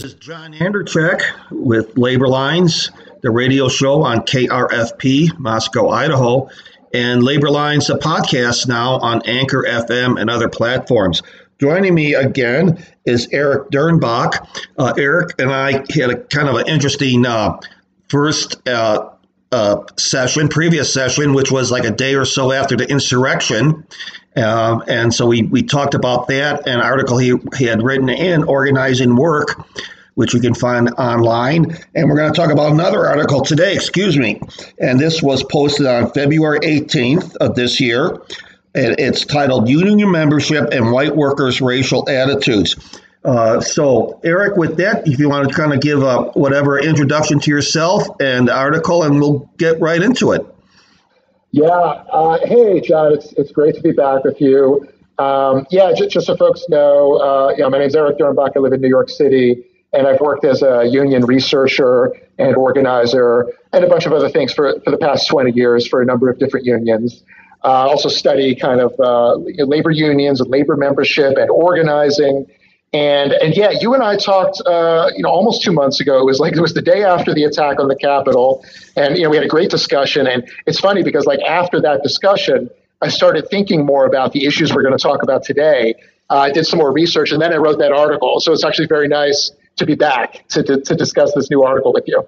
This is John Anderchek with Labor Lines, the radio show on KRFP, Moscow, Idaho, and Labor Lines, the podcast now on Anchor FM and other platforms. Joining me again is Eric Dernbach. Uh, Eric and I had a kind of an interesting uh, first uh, uh session, previous session, which was like a day or so after the insurrection. Um, and so we, we talked about that, an article he, he had written in Organizing Work, which you can find online. And we're going to talk about another article today, excuse me. And this was posted on February 18th of this year. And it's titled Union Membership and White Workers' Racial Attitudes. Uh, so, Eric, with that, if you want to kind of give a whatever introduction to yourself and the article, and we'll get right into it. Yeah. Uh, hey, John. It's it's great to be back with you. Um, yeah, just, just, so folks know, uh, you know, my name is Eric Dernbach. I live in New York City, and I've worked as a union researcher and organizer and a bunch of other things for, for the past 20 years for a number of different unions. Uh, also study kind of uh, labor unions and labor membership and organizing. And and yeah, you and I talked, uh, you know, almost two months ago. It was like it was the day after the attack on the Capitol, and you know, we had a great discussion. And it's funny because like after that discussion, I started thinking more about the issues we're going to talk about today. Uh, I did some more research, and then I wrote that article. So it's actually very nice to be back to to, to discuss this new article with you.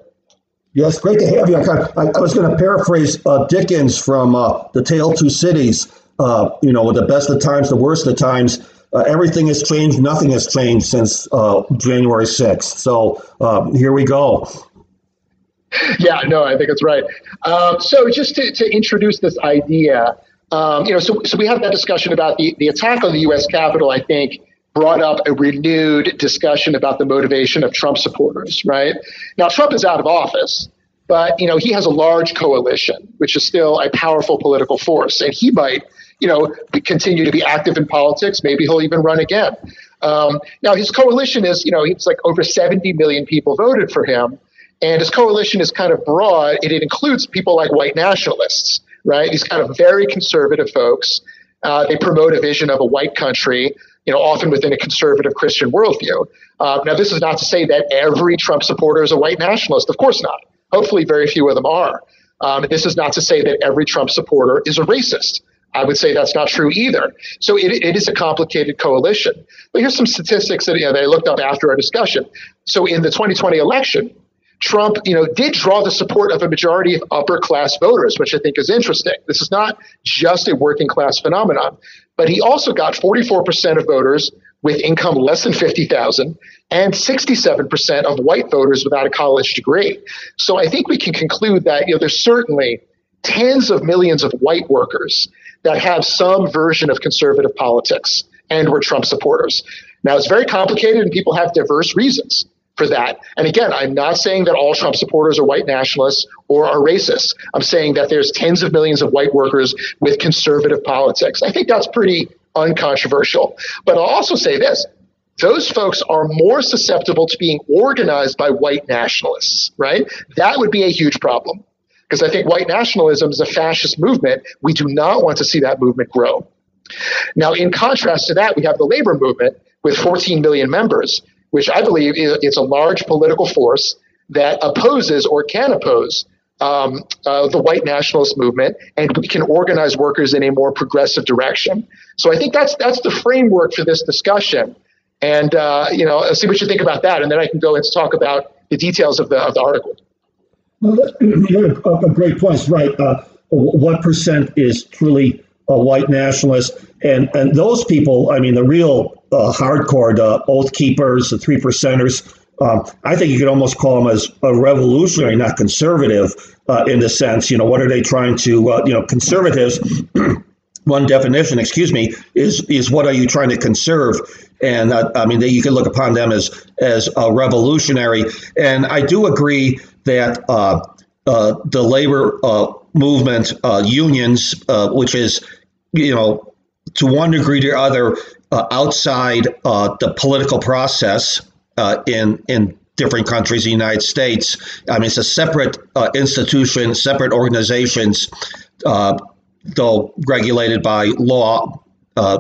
Yes, great to have you. I, I was going to paraphrase uh, Dickens from uh, The Tale Two Cities. Uh, you know, the best of times, the worst of times uh, everything has changed. Nothing has changed since uh, January 6th. So uh, here we go. Yeah, no, I think it's right. Um, so just to, to, introduce this idea, um, you know, so, so we had that discussion about the, the attack on the U.S. Capitol, I think, brought up a renewed discussion about the motivation of Trump supporters, right? Now, Trump is out of office, but, you know, he has a large coalition, which is still a powerful political force, and he might – you know, continue to be active in politics. Maybe he'll even run again. Um, now, his coalition is, you know, it's like over 70 million people voted for him. And his coalition is kind of broad. It, includes people like white nationalists, right? These kind of very conservative folks. Uh, they promote a vision of a white country, you know, often within a conservative Christian worldview. Uh, now, this is not to say that every Trump supporter is a white nationalist. Of course not. Hopefully, very few of them are. Um, this is not to say that every Trump supporter is a racist. I would say that's not true either. So it, it is a complicated coalition. But here's some statistics that, you know, I looked up after our discussion. So in the 2020 election, Trump, you know, did draw the support of a majority of upper class voters, which I think is interesting. This is not just a working class phenomenon, but he also got 44% of voters with income less than 50,000 and 67% of white voters without a college degree. So I think we can conclude that, you know, there's certainly tens of millions of white workers that have some version of conservative politics and were Trump supporters. Now, it's very complicated and people have diverse reasons for that. And again, I'm not saying that all Trump supporters are white nationalists or are racist. I'm saying that there's tens of millions of white workers with conservative politics. I think that's pretty uncontroversial. But I'll also say this those folks are more susceptible to being organized by white nationalists, right? That would be a huge problem because I think white nationalism is a fascist movement. We do not want to see that movement grow. Now, in contrast to that, we have the labor movement with 14 million members, which I believe is a large political force that opposes or can oppose um, uh, the white nationalist movement, and we can organize workers in a more progressive direction. So I think that's that's the framework for this discussion. And uh, you know, see what you think about that, and then I can go and talk about the details of the of the article. A great point, right? Uh, what percent is truly a white nationalist? And and those people, I mean, the real uh, hardcore, the oath keepers, the three percenters. Um, I think you could almost call them as a revolutionary, not conservative, uh, in the sense. You know, what are they trying to? Uh, you know, conservatives. one definition, excuse me, is is what are you trying to conserve? And uh, I mean, they, you can look upon them as as a revolutionary. And I do agree that uh, uh, the labor uh, movement uh, unions, uh, which is you know to one degree or other outside the political process in in different countries, the United States. I mean, it's a separate institution, separate organizations though regulated by law uh,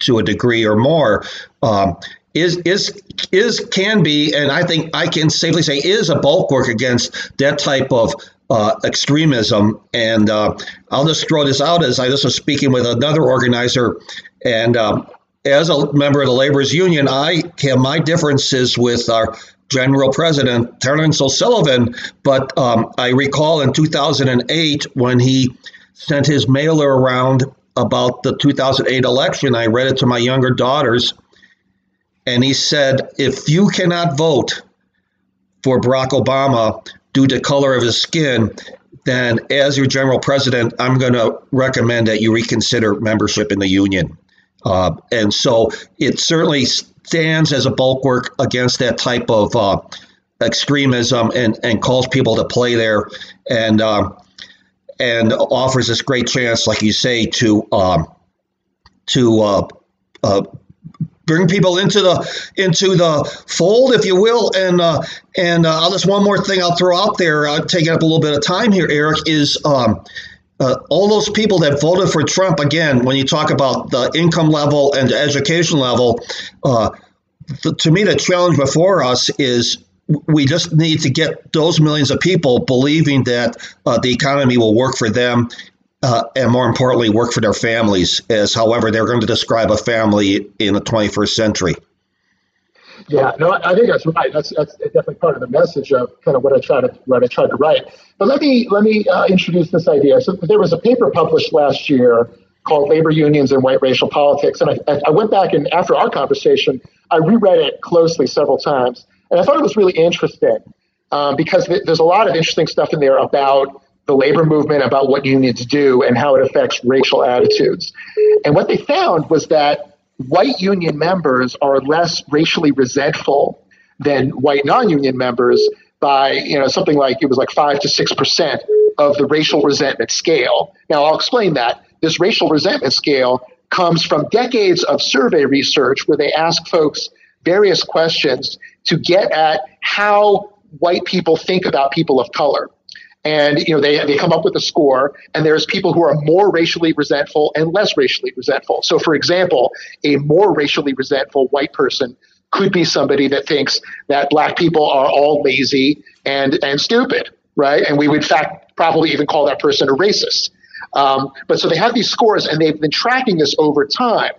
to a degree or more. Um, is is is can be, and I think I can safely say is a bulwark against that type of uh, extremism. And uh, I'll just throw this out as I just was speaking with another organizer, and um, as a member of the laborers union, I have my differences with our general president Terence O'Sullivan. But um, I recall in 2008 when he sent his mailer around about the 2008 election. I read it to my younger daughters, and he said, "If you cannot vote for Barack Obama due to color of his skin." Then, as your general president, I'm going to recommend that you reconsider membership in the union. Uh, and so it certainly stands as a bulwark against that type of uh, extremism and, and calls people to play there and uh, and offers this great chance, like you say, to um, to uh, uh, bring people into the into the fold, if you will. And uh, and uh, just one more thing I'll throw out there, uh, taking up a little bit of time here, Eric, is um, uh, all those people that voted for Trump, again, when you talk about the income level and the education level, uh, the, to me, the challenge before us is we just need to get those millions of people believing that uh, the economy will work for them uh, and more importantly, work for their families, as however they're going to describe a family in the 21st century. Yeah, no, I think that's right. That's that's definitely part of the message of kind of what I try to what I tried to write. But let me let me uh, introduce this idea. So there was a paper published last year called "Labor Unions and White Racial Politics," and I, I went back and after our conversation, I reread it closely several times, and I thought it was really interesting um, because th- there's a lot of interesting stuff in there about the labor movement, about what unions do, and how it affects racial attitudes. And what they found was that white union members are less racially resentful than white non-union members by you know something like it was like five to six percent of the racial resentment scale. Now I'll explain that this racial resentment scale comes from decades of survey research where they ask folks various questions to get at how white people think about people of color. And you know they, they come up with a score and there's people who are more racially resentful and less racially resentful. So for example a more racially resentful white person could be somebody that thinks that black people are all lazy and and stupid right? And we would in fact probably even call that person a racist. Um, but so they have these scores and they've been tracking this over time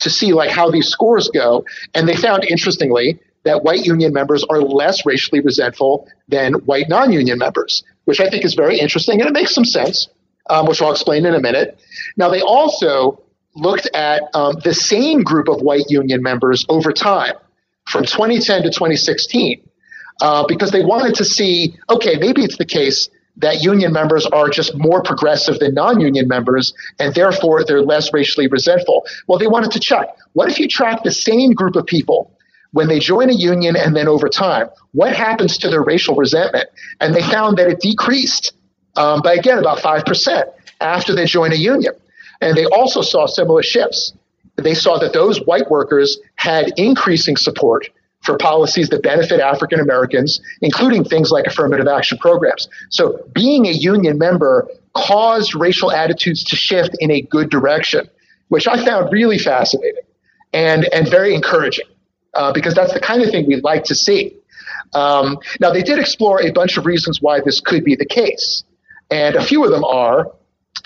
to see like how these scores go. And they found interestingly that white union members are less racially resentful than white non-union members which I think is very interesting and it makes some sense, um, which I'll explain in a minute. Now, they also looked at um, the same group of white union members over time from 2010 to 2016 uh, because they wanted to see okay, maybe it's the case that union members are just more progressive than non union members, and therefore they're less racially resentful. Well, they wanted to check what if you track the same group of people when they join a union and then over time, what happens to their racial resentment? And they found that it decreased um, by, again, about 5% after they join a union. And they also saw similar shifts. They saw that those white workers had increasing support for policies that benefit African Americans, including things like affirmative action programs. So being a union member caused racial attitudes to shift in a good direction, which I found really fascinating and, and very encouraging uh, because that's the kind of thing we'd like to see. Um, now, they did explore a bunch of reasons why this could be the case. And a few of them are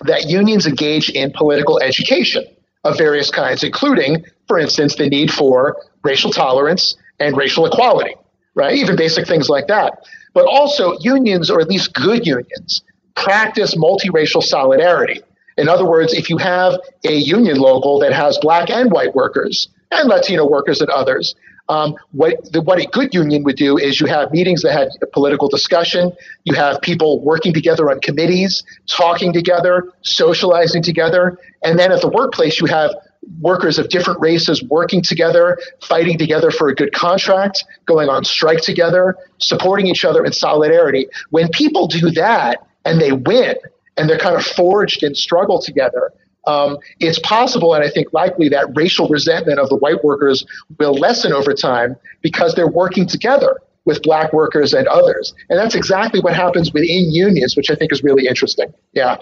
that unions engage in political education of various kinds, including, for instance, the need for racial tolerance and racial equality, right? Even basic things like that. But also, unions, or at least good unions, practice multiracial solidarity. In other words, if you have a union local that has black and white workers, and Latino workers and others. Um, what, the, what a good union would do is you have meetings that have political discussion. You have people working together on committees, talking together, socializing together. And then at the workplace, you have workers of different races working together, fighting together for a good contract, going on strike together, supporting each other in solidarity. When people do that and they win and they're kind of forged in struggle together, um, it's possible and I think likely that racial resentment of the white workers will lessen over time because they're working together with black workers and others. And that's exactly what happens within unions, which I think is really interesting. Yeah.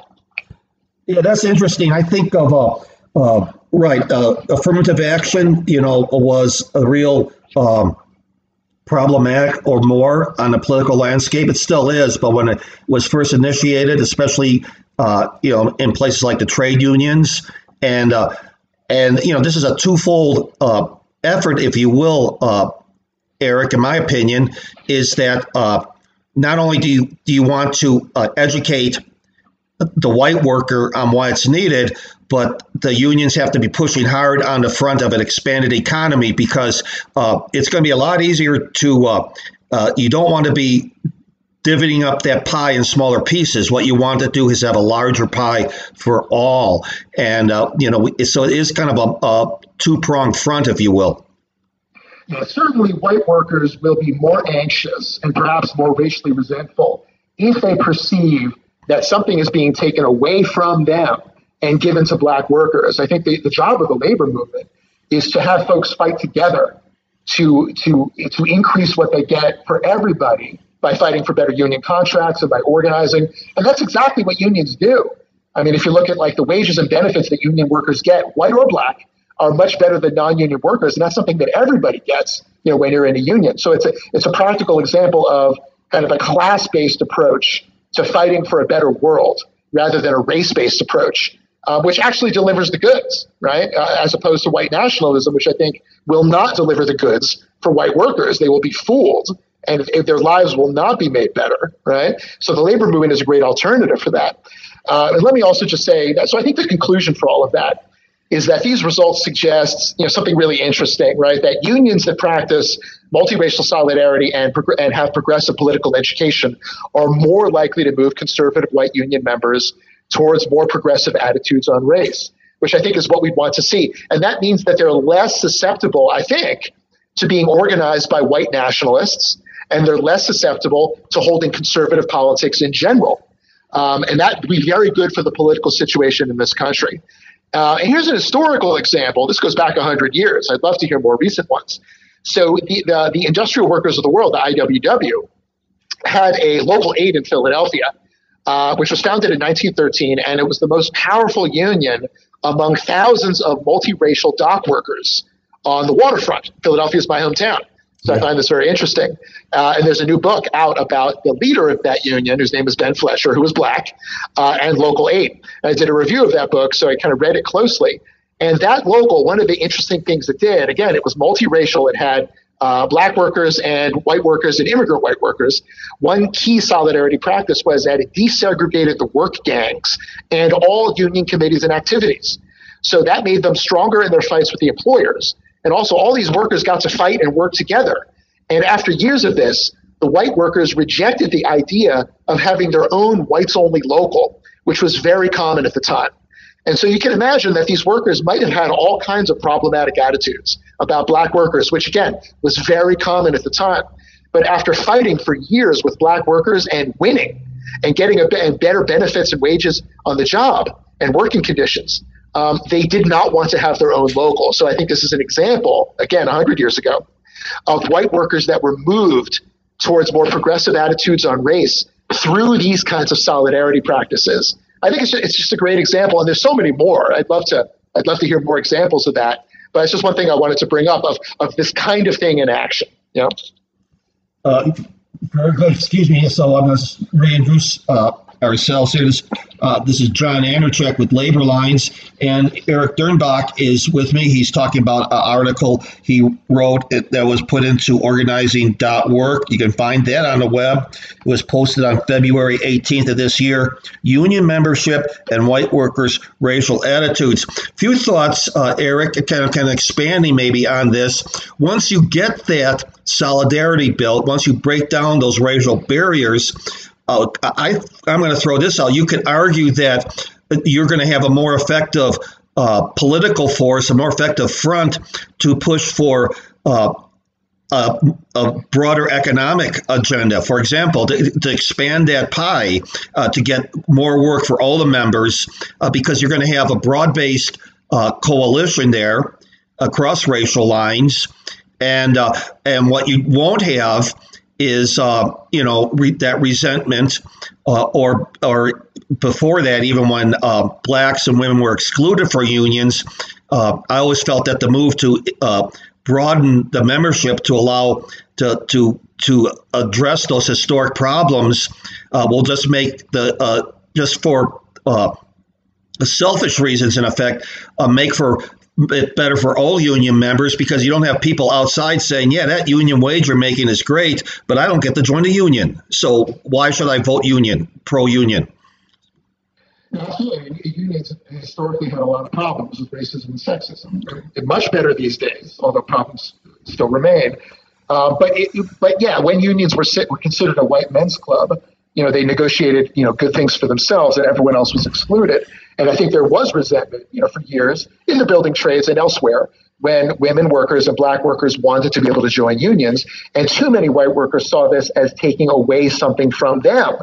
Yeah, that's interesting. I think of uh, Uh, right. Uh, affirmative action, you know, was a real um, problematic or more on the political landscape. It still is, but when it was first initiated, especially you know in places like the trade unions and uh, and you know this is a twofold uh, effort, if you will, uh, Eric. In my opinion, is that uh, not only do you do you want to uh, educate the white worker on why it's needed, but the unions have to be pushing hard on the front of an expanded economy because uh, it's going to be a lot easier to. Uh, uh, you don't want to be divvying up that pie in smaller pieces. What you want to do is have a larger pie for all, and uh, you know, so it is kind of a, a two pronged front, if you will. Now, certainly, white workers will be more anxious and perhaps more racially resentful if they perceive that something is being taken away from them and given to black workers. I think the, the job of the labor movement is to have folks fight together to to to increase what they get for everybody by fighting for better union contracts and by organizing. And that's exactly what unions do. I mean, if you look at like the wages and benefits that union workers get, white or black, are much better than non-union workers, and that's something that everybody gets, you know, when you're in a union. So it's a it's a practical example of kind of a class-based approach to fighting for a better world rather than a race-based approach uh, which actually delivers the goods, right? Uh, as opposed to white nationalism, which I think will not deliver the goods for white workers. They will be fooled and if, if their lives will not be made better, right? So the labor movement is a great alternative for that. Uh, and let me also just say that, so I think the conclusion for all of that is that these results suggest you know something really interesting, right? That unions that practice multiracial solidarity and and have progressive political education are more likely to move conservative white union members towards more progressive attitudes on race, which I think is what we want to see. And that means that they're less susceptible, I think, to being organized by white nationalists, and they're less susceptible to holding conservative politics in general. Um, and that would be very good for the political situation in this country. Uh, and here's an historical example. This goes back 100 years. I'd love to hear more recent ones. So, the, the, the Industrial Workers of the World, the IWW, had a local 8 in Philadelphia uh, which was founded in 1913, and it was the most powerful union among thousands of multiracial dock workers on the waterfront. Philadelphia is my hometown. So yeah. I find this very interesting. Uh, and there's a new book out about the leader of that union, whose name is Ben Fletcher, who was black, uh, and Local 8. And I did a review of that book, so I kind of read it closely. And that local, one of the interesting things it did, again, it was multiracial. It had uh, black workers and white workers and immigrant white workers, one key solidarity practice was that it desegregated the work gangs and all union committees and activities. So that made them stronger in their fights with the employers. And also, all these workers got to fight and work together. And after years of this, the white workers rejected the idea of having their own whites only local, which was very common at the time. And so you can imagine that these workers might have had all kinds of problematic attitudes about black workers, which again was very common at the time. But after fighting for years with black workers and winning and getting a, and better benefits and wages on the job and working conditions, um, they did not want to have their own local. So I think this is an example, again, 100 years ago, of white workers that were moved towards more progressive attitudes on race through these kinds of solidarity practices I think it's just, it's just a great example, and there's so many more. I'd love to I'd love to hear more examples of that. But it's just one thing I wanted to bring up of of this kind of thing in action. Know. Uh, very good. Excuse me. So I'm going to reintroduce uh, ourselves here. This, uh, this is John Andrzejczyk with Labor Lines, and Eric Dernbach is with me. He's talking about an article he wrote that was put into organizing.work. You can find that on the web. It was posted on February 18th of this year. Union membership and white workers' racial attitudes. Few thoughts, uh, Eric, kind of, kind of expanding maybe on this. Once you get that solidarity built, once you break down those racial barriers, uh, I, I'm going to throw this out. You could argue that you're going to have a more effective uh, political force, a more effective front to push for uh, a, a, broader economic agenda. For example, to, to expand that pie uh, to get more work for all the members, uh, because you're going to have a broad based uh, coalition there across racial lines. And, uh, and what you won't have is uh, you know re- that resentment, uh, or or before that, even when uh, blacks and women were excluded from unions, uh, I always felt that the move to uh, broaden the membership to allow to to to address those historic problems uh, will just make the just for selfish reasons, in effect, make for it better for all union members because you don't have people outside saying, yeah, that union wage you're making is great, but I don't get to join the union. So why should I vote union, pro union? Absolutely. Unions historically had a lot of problems with racism and sexism. They're much better these days, although problems still remain. Uh, but it, but yeah, when unions were, sit, were considered a white men's club, you know, they negotiated, you know, good things for themselves and everyone else was excluded. And I think there was resentment, you know, for years in the building trades and elsewhere when women workers and black workers wanted to be able to join unions. And too many white workers saw this as taking away something from them.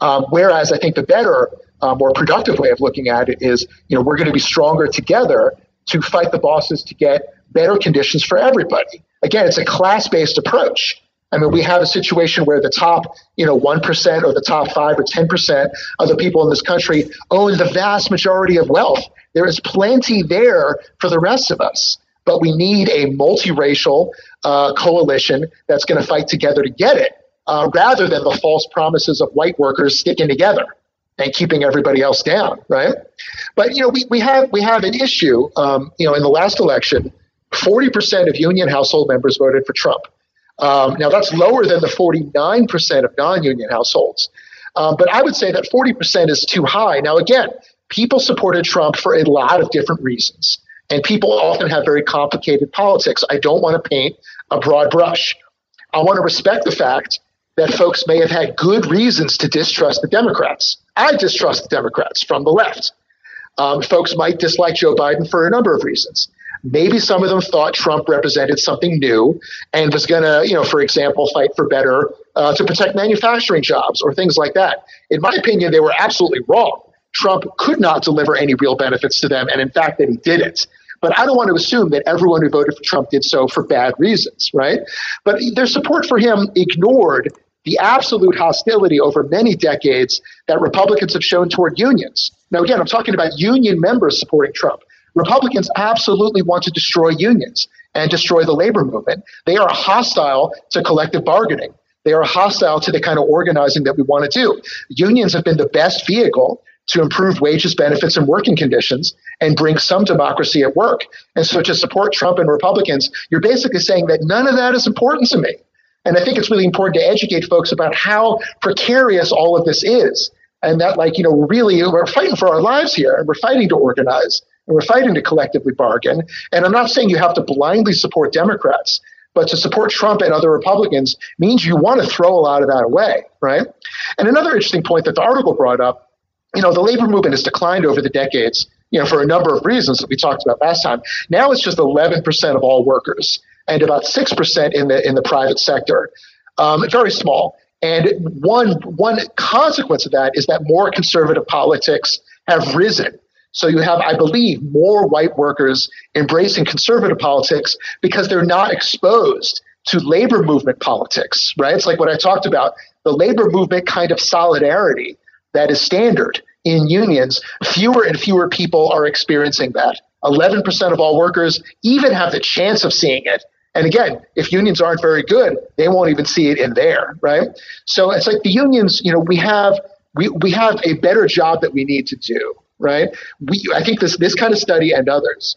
Um, whereas I think the better, uh, more productive way of looking at it is, you know, we're going to be stronger together to fight the bosses to get better conditions for everybody. Again, it's a class based approach. I mean, we have a situation where the top, you know, 1% or the top 5 or 10% of the people in this country own the vast majority of wealth. There is plenty there for the rest of us. But we need a multiracial uh, coalition that's going to fight together to get it, uh, rather than the false promises of white workers sticking together and keeping everybody else down, right? But you know, we, we have we have an issue. Um, you know, in the last election, 40% of union household members voted for Trump. Um, now, that's lower than the 49% of non union households. Um, but I would say that 40% is too high. Now, again, people supported Trump for a lot of different reasons. And people often have very complicated politics. I don't want to paint a broad brush. I want to respect the fact that folks may have had good reasons to distrust the Democrats. I distrust the Democrats from the left. Um, folks might dislike Joe Biden for a number of reasons. Maybe some of them thought Trump represented something new and was going to, you know, for example, fight for better uh, to protect manufacturing jobs or things like that. In my opinion, they were absolutely wrong. Trump could not deliver any real benefits to them, and in fact, that he didn't. But I don't want to assume that everyone who voted for Trump did so for bad reasons, right? But their support for him ignored the absolute hostility over many decades that Republicans have shown toward unions. Now, again, I'm talking about union members supporting Trump. Republicans absolutely want to destroy unions and destroy the labor movement. They are hostile to collective bargaining. They are hostile to the kind of organizing that we want to do. Unions have been the best vehicle to improve wages, benefits, and working conditions and bring some democracy at work. And so to support Trump and Republicans, you're basically saying that none of that is important to me. And I think it's really important to educate folks about how precarious all of this is. And that, like, you know, really, we're fighting for our lives here and we're fighting to organize and we're fighting to collectively bargain. And I'm not saying you have to blindly support Democrats, but to support Trump and other Republicans means you want to throw a lot of that away, right? And another interesting point that the article brought up, you know, the labor movement has declined over the decades, you know, for a number of reasons that we talked about last time. Now it's just 11% of all workers and about 6% in the in the private sector. Um, very small. And one one consequence of that is that more conservative politics have risen so you have, I believe, more white workers embracing conservative politics because they're not exposed to labor movement politics, right? It's like what I talked about the labor movement kind of solidarity that is standard in unions. Fewer and fewer people are experiencing that. 11% of all workers even have the chance of seeing it. And again, if unions aren't very good, they won't even see it in there, right? So it's like the unions, you know, we have we, we have a better job that we need to do right? We, I think this, this kind of study and others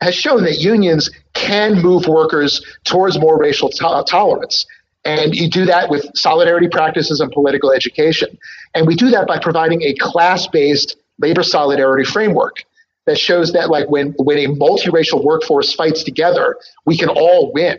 has shown that unions can move workers towards more racial to- tolerance. And you do that with solidarity practices and political education. And we do that by providing a class based labor solidarity framework that shows that like when, when a multiracial workforce fights together, we can all win.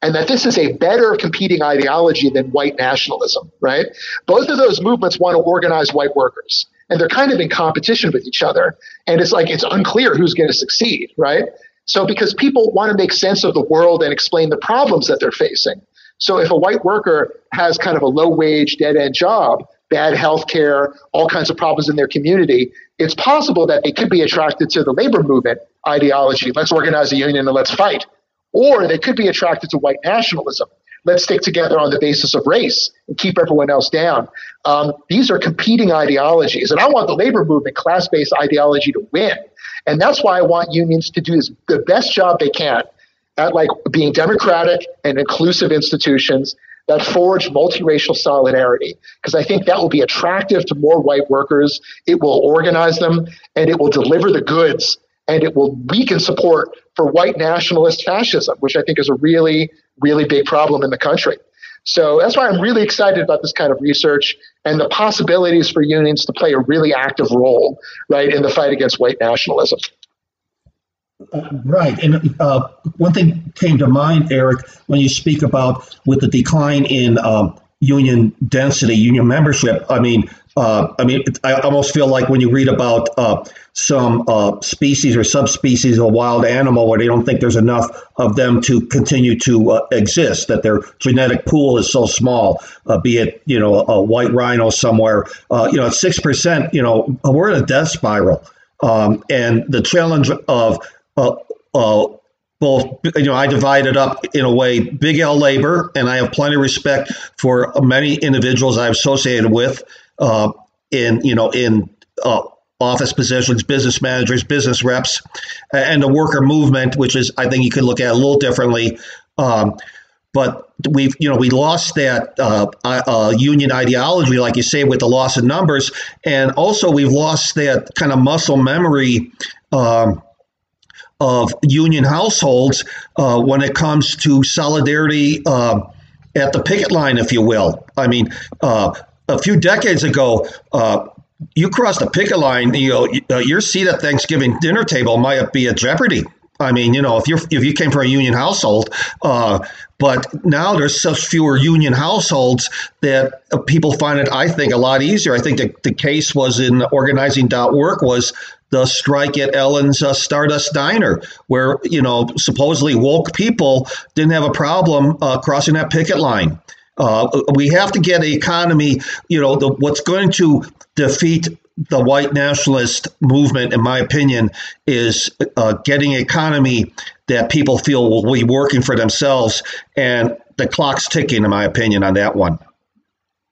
And that this is a better competing ideology than white nationalism, right? Both of those movements want to organize white workers and they're kind of in competition with each other. And it's like it's unclear who's going to succeed, right? So because people want to make sense of the world and explain the problems that they're facing. So if a white worker has kind of a low wage, dead end job, bad health care, all kinds of problems in their community, it's possible that they could be attracted to the labor movement ideology. Let's organize a union and let's fight. Or they could be attracted to white nationalism let's stick together on the basis of race and keep everyone else down. Um, these are competing ideologies. And I want the labor movement class based ideology to win. And that's why I want unions to do this, the best job they can at like being democratic and inclusive institutions that forge multiracial solidarity because I think that will be attractive to more white workers. It will organize them and it will deliver the goods and it will weaken support for white nationalist fascism, which I think is a really, really big problem in the country. So that's why I'm really excited about this kind of research and the possibilities for unions to play a really active role, right, in the fight against white nationalism. Uh, right. And uh, one thing came to mind, Eric, when you speak about with the decline in um, union density, union membership. I mean, uh, I mean, I almost feel like when you read about uh, some uh, species or subspecies of a wild animal where they don't think there's enough of them to continue to uh, exist, that their genetic pool is so small, uh, be it, you know, a white rhino somewhere, uh, you know, at 6%, you know, we're in a death spiral. Um, and the challenge of both you know i divide it up in a way big l labor and i have plenty of respect for many individuals i've associated with uh, in you know in uh, office positions, business managers, business reps, and the worker movement, which is I think you could look at a little differently. Um, but we've you know we lost that uh, uh, union ideology, like you say, with the loss of numbers, and also we've lost that kind of muscle memory. Um, of union households uh, when it comes to solidarity uh, at the picket line, if you will. I mean, uh, a few decades ago, uh, you crossed the picket line, you know, uh, your seat at Thanksgiving dinner table might be at jeopardy. I mean, you know, if you're if you came from a union household, uh, but now there's such fewer union households that uh, people find it, I think, a lot easier. I think the, the case was in organizing.work was the strike at Ellen's uh, Stardust Diner, where you know supposedly woke people didn't have a problem uh, crossing that picket line. Uh, we have to get an economy, you know, the, what's going to defeat the white nationalist movement, in my opinion, is uh, getting an economy that people feel will be working for themselves. And the clock's ticking, in my opinion, on that one.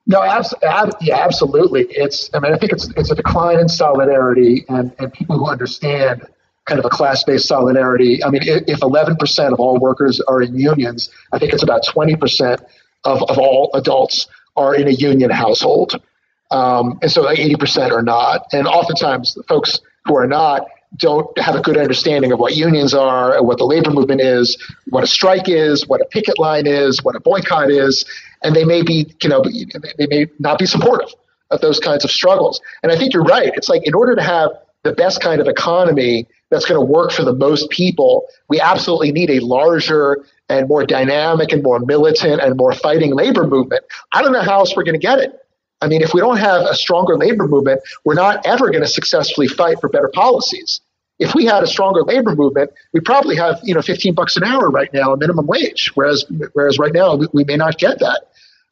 No, abs- ab- yeah, absolutely. It's, I mean, I think it's it's a decline in solidarity and, and people who understand kind of a class-based solidarity. I mean, if 11% of all workers are in unions, I think it's about 20% of, of all adults are in a union household. Um, and so like 80% are not. And oftentimes folks who are not don't have a good understanding of what unions are, what the labor movement is, what a strike is, what a picket line is, what a boycott is, and they may be, you know, they may not be supportive of those kinds of struggles. And I think you're right. It's like in order to have the best kind of economy that's going to work for the most people, we absolutely need a larger and more dynamic and more militant and more fighting labor movement. I don't know how else we're going to get it. I mean, if we don't have a stronger labor movement, we're not ever going to successfully fight for better policies. If we had a stronger labor movement, we probably have you know 15 bucks an hour right now, a minimum wage, whereas whereas right now we, we may not get that,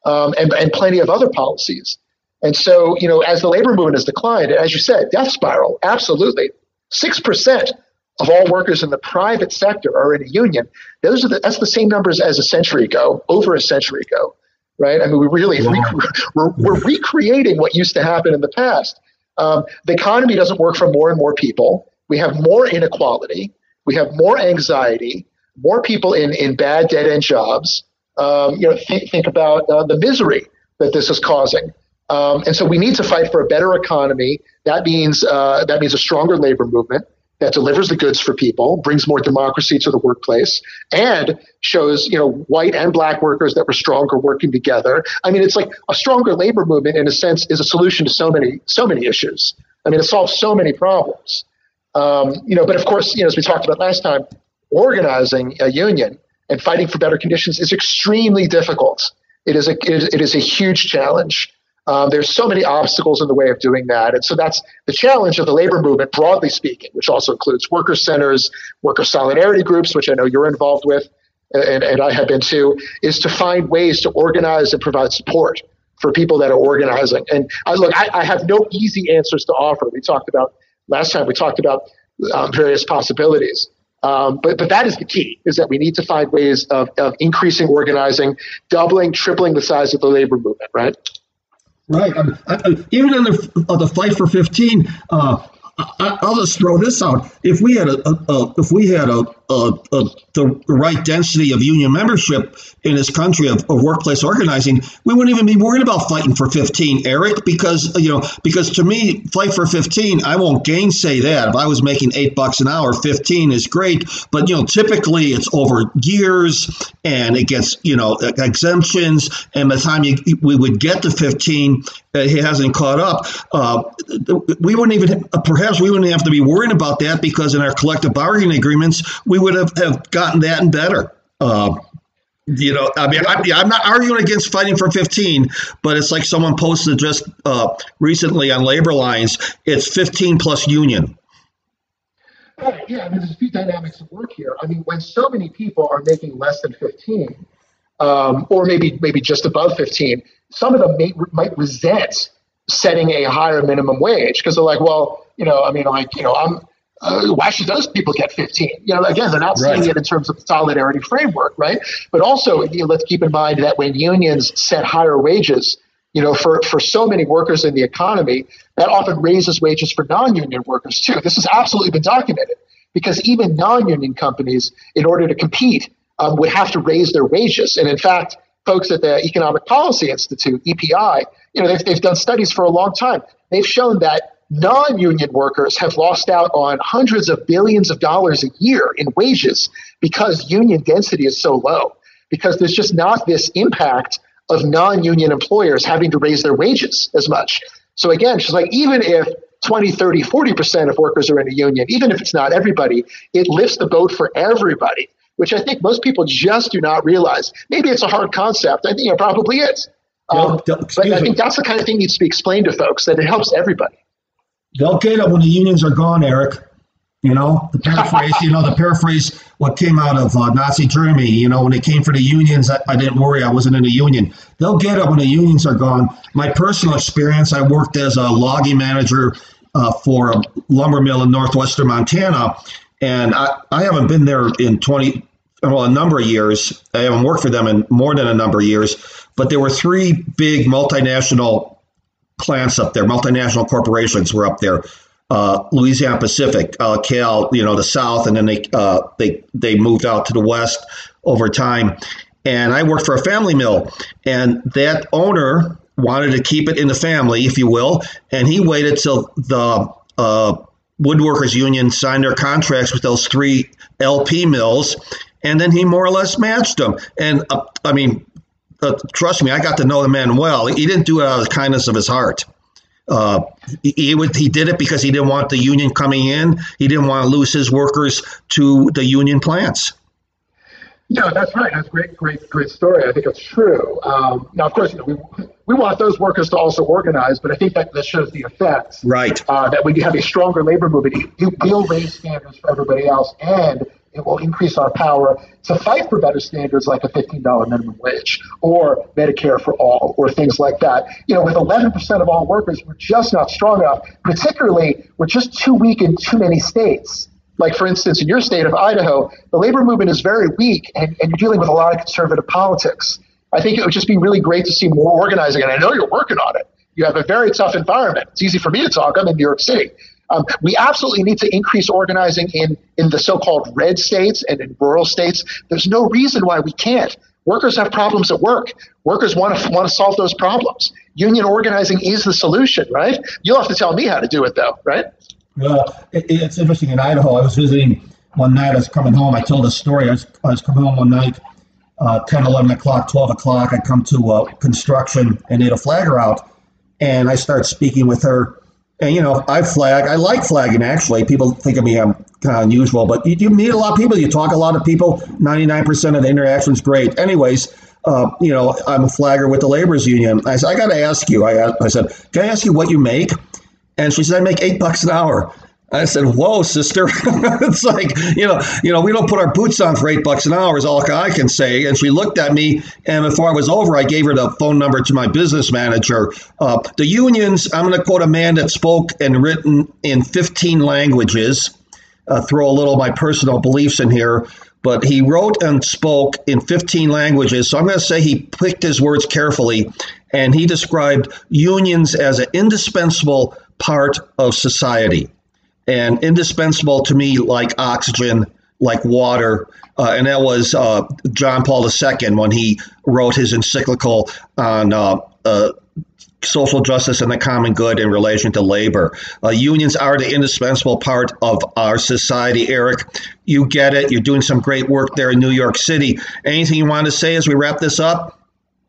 um, and and plenty of other policies. And so you know, as the labor movement has declined, as you said, death spiral, absolutely, six percent of all workers in the private sector are in a union. Those are the, that's the same numbers as a century ago, over a century ago, right? I mean, we really rec- we're, we're, recreating what used to happen in the past. Um, the economy doesn't work for more and more people. We have more inequality. We have more anxiety. More people in in bad dead end jobs. Um, you know, th- think about uh, the misery that this is causing. Um, and so we need to fight for a better economy. That means uh, that means a stronger labor movement that delivers the goods for people, brings more democracy to the workplace, and shows you know white and black workers that we're stronger working together. I mean, it's like a stronger labor movement in a sense is a solution to so many so many issues. I mean, it solves so many problems. Um, you know, but of course, you know, as we talked about last time, organizing a union and fighting for better conditions is extremely difficult. It is a it is a huge challenge. Um, there's so many obstacles in the way of doing that. And so that's the challenge of the labor movement, broadly speaking, which also includes worker centers, worker solidarity groups, which I know you're involved with, and, and I have been too, is to find ways to organize and provide support for people that are organizing. And I, look, I, I have no easy answers to offer. We talked about last time, we talked about um, various possibilities. Um, but but that is the key: is that we need to find ways of, of increasing organizing, doubling, tripling the size of the labor movement. Right. Right. I, I, even in the, uh, the fight for 15, uh, I, will just throw this out. If we had a, a, a if we had a, the right density of union membership in this country of, of, workplace organizing, we wouldn't even be worried about fighting for 15, Eric. Because you know, because to me, fight for 15, I won't gainsay that. If I was making eight bucks an hour, 15 is great. But you know, typically it's over years, and it gets you know exemptions, and by the time you, we would get to 15, he hasn't caught up. Uh, we wouldn't even, perhaps we wouldn't have to be worrying about that because in our collective bargaining agreements, we would have, have gotten that and better. Uh, you know, I mean, I, am not arguing against fighting for 15, but it's like someone posted just uh, recently on Labor Lines. It's 15 plus union. yeah, I mean, there's a few dynamics at work here. I mean, when so many people are making less than 15, um, or maybe maybe just above 15, some of them may, might resent setting a higher minimum wage because they're like, well, you know, I mean, like, you know, I'm, uh, why should those people get 15? You know, again, they're not seeing right. it in terms of the solidarity framework, right? But also, you know, let's keep in mind that when unions set higher wages, you know, for, for so many workers in the economy, that often raises wages for non-union workers too. This has absolutely been documented because even non-union companies, in order to compete, um, would have to raise their wages. And in fact, folks at the Economic Policy Institute, EPI, you know, they've, they've done studies for a long time. They've shown that non-union workers have lost out on hundreds of billions of dollars a year in wages because union density is so low because there's just not this impact of non-union employers having to raise their wages as much so again she's like even if 20 30 40% of workers are in a union even if it's not everybody it lifts the boat for everybody which I think most people just do not realize. Maybe it's a hard concept. I think it probably is. Um, but I think that's the kind of thing needs to be explained to folks that it helps everybody. They'll get it when the unions are gone, Eric. You know, the paraphrase, you know, the paraphrase what came out of uh, Nazi Germany, you know, when it came for the unions, I, I, didn't worry, I wasn't in a union. They'll get it when the unions are gone. My personal experience, I worked as a logging manager uh, for a lumber mill in northwestern Montana, and I, I haven't been there in 20, well, a number of years. I haven't worked for them in more than a number of years, but there were three big multinational plants up there, multinational corporations were up there. Uh, Louisiana Pacific, uh, Cal, you know, the South, and then they uh, they they moved out to the West over time. And I worked for a family mill, and that owner wanted to keep it in the family, if you will, and he waited till the uh, woodworkers union signed their contracts with those three LP mills, and then he more or less matched them. And uh, I mean, uh, trust me, I got to know the man well. He didn't do it out of the kindness of his heart. Uh, he, he, would, he did it because he didn't want the union coming in. He didn't want to lose his workers to the union plants. No, that's right. That's a great, great, great story. I think it's true. Um, now, of course, you know, we, we want those workers to also organize, but I think that that shows the effects. Right. Uh, that when you have a stronger labor movement, you will raise standards for everybody else, and it will increase our power to fight for better standards like a $15 minimum wage or Medicare for all or things like that. You know, with 11% of all workers, we're just not strong enough. Particularly, we're just too weak in too many states. Like for instance in your state of idaho the labor movement is very weak and, and, you're dealing with a lot of conservative politics. I think it would just be really great to see more organizing and i know you're working on it. You have a very tough environment. It's easy for me to talk. I'm in new york city um, we absolutely need to increase organizing in, in the so-called red states and in rural states there's no reason why we can't workers have problems at work workers want to want to solve those problems union organizing is the solution right you'll have to tell me how to do it though right uh, it, it's interesting in Idaho. I was visiting one night. I was coming home. I told a story. I was, I was coming home one night, uh, 10, 11 o'clock, 12 o'clock. I come to uh, construction and they had a flagger out. And I start speaking with her. And, you know, I flag. I like flagging, actually. People think of me, I'm kind of unusual. But you, you meet a lot of people. You talk a lot of people. 99% of the interaction's great. Anyways, uh, you know, I'm a flagger with the laborers union. I said, I got to ask you. I, I said, can I ask you what you make? And she said, I make eight bucks an hour. I said, "Whoa, sister!" it's like you know, you know, we don't put our boots on for eight bucks an hour. Is all I can say. And she looked at me, and before I was over, I gave her the phone number to my business manager. Uh, the unions. I'm going to quote a man that spoke and written in 15 languages. uh, throw a little of my personal beliefs in here, but he wrote and spoke in 15 languages. So I'm going to say he picked his words carefully, and he described unions as an indispensable part of society, and indispensable to me like oxygen, like water. Uh, and that was uh, John Paul II when he wrote his encyclical on uh, uh, social justice and the common good in relation to labor. Uh, unions are the indispensable part of our society, Eric. You get it. You're doing some great work there in New York City. Anything you want to say as we wrap this up?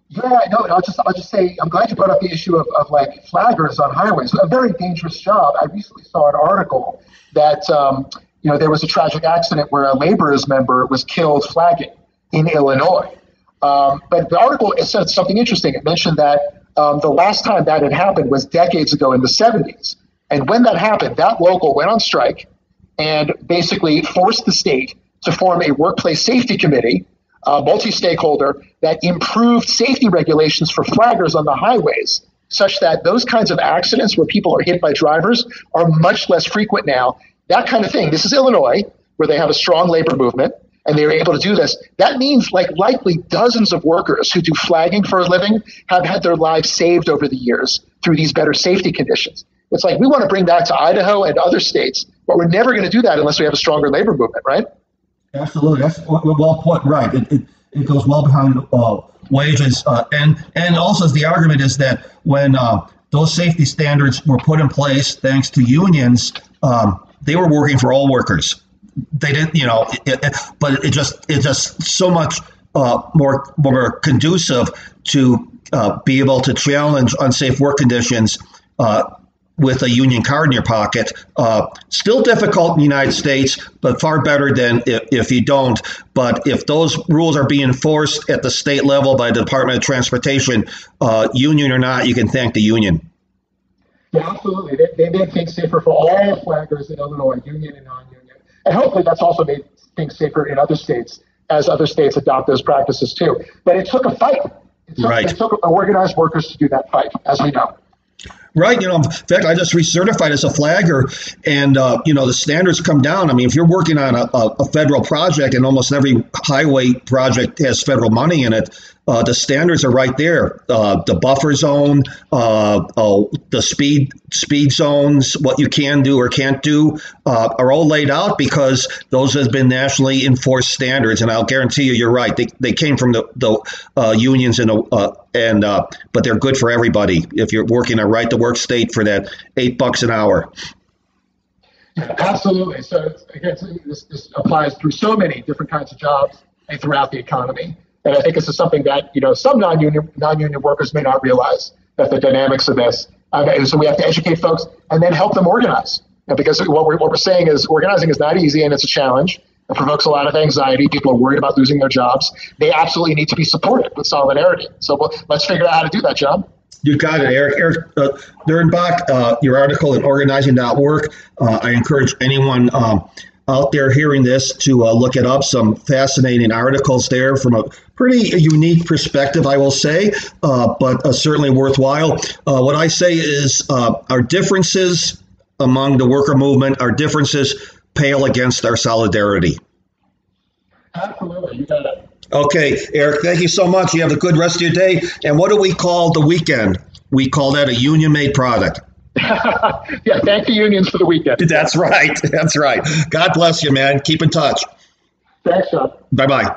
Yeah, no, I'll just I'll just say I'm glad you brought up the issue of, of like flaggers on highways. A very dangerous job. I recently saw an article that um, you know there was a tragic accident where a laborers member was killed flagging in Illinois. Um, but the article it said something interesting. It mentioned that um, the last time that had happened was decades ago in the 70s. And when that happened, that local went on strike and basically forced the state to form a workplace safety committee, uh, multi stakeholder, that improved safety regulations for flaggers on the highways, such that those kinds of accidents where people are hit by drivers are much less frequent now. That kind of thing. This is Illinois, where they have a strong labor movement and they were able to do this, that means like likely dozens of workers who do flagging for a living have had their lives saved over the years through these better safety conditions. It's like we want to bring that to Idaho and other states, but we're never going to do that unless we have a stronger labor movement, right? Absolutely, that's well put. Right, it, it, it goes well behind uh, wages, uh, and and also the argument is that when uh, those safety standards were put in place, thanks to unions, um, they were working for all workers they didn't, you know, it, it, but it just it just so much uh, more more conducive to uh, be able to challenge unsafe work conditions uh, with a union card in your pocket. Uh, still difficult in the United States, but far better than if, if you don't. But if those rules are being enforced at the state level by the Department of Transportation, uh, union or not, you can thank the union. Yeah, absolutely. They, they made things safer for all flaggers in Illinois, union and non-union. And hopefully that's also made things safer in other states as other states adopt those practices too. But it took a fight. It took, right. it took organized workers to do that fight, as we know. Right. You know, in fact, I just recertified as a flagger, and uh, you know the standards come down. I mean, if you're working on a, a, federal project, and almost every highway project has federal money in it, uh, the standards are right there. Uh, the buffer zone, uh, oh, the speed speed zones, what you can do or can't do, uh, are all laid out because those have been nationally enforced standards. And I'll guarantee you, you're right. They, they came from the the uh, unions and and but they're good for everybody if you're working a right to work state for that eight bucks an hour. Absolutely. So again, this, this applies through so many different kinds of jobs and throughout the economy. And I think this is something that you know some non-union non-union workers may not realize that the dynamics of this. Um, and so we have to educate folks and then help them organize. And because what we're, what we're saying is organizing is not easy and it's a challenge. It provokes a lot of anxiety. People are worried about losing their jobs. They absolutely need to be supported with solidarity. So we'll, let's figure out how to do that, John. You've got it, Eric. Eric uh, uh, your article in organizing.org. Uh, I encourage anyone um, out there hearing this to uh, look it up. Some fascinating articles there from a pretty unique perspective, I will say, uh, but uh, certainly worthwhile. Uh, what I say is uh, our differences among the worker movement, our differences pale against our solidarity. Absolutely, you got it. Okay, Eric, thank you so much. You have a good rest of your day. And what do we call the weekend? We call that a union made product. yeah, thank the unions for the weekend. That's right. That's right. God bless you, man. Keep in touch. Thanks. Bye bye.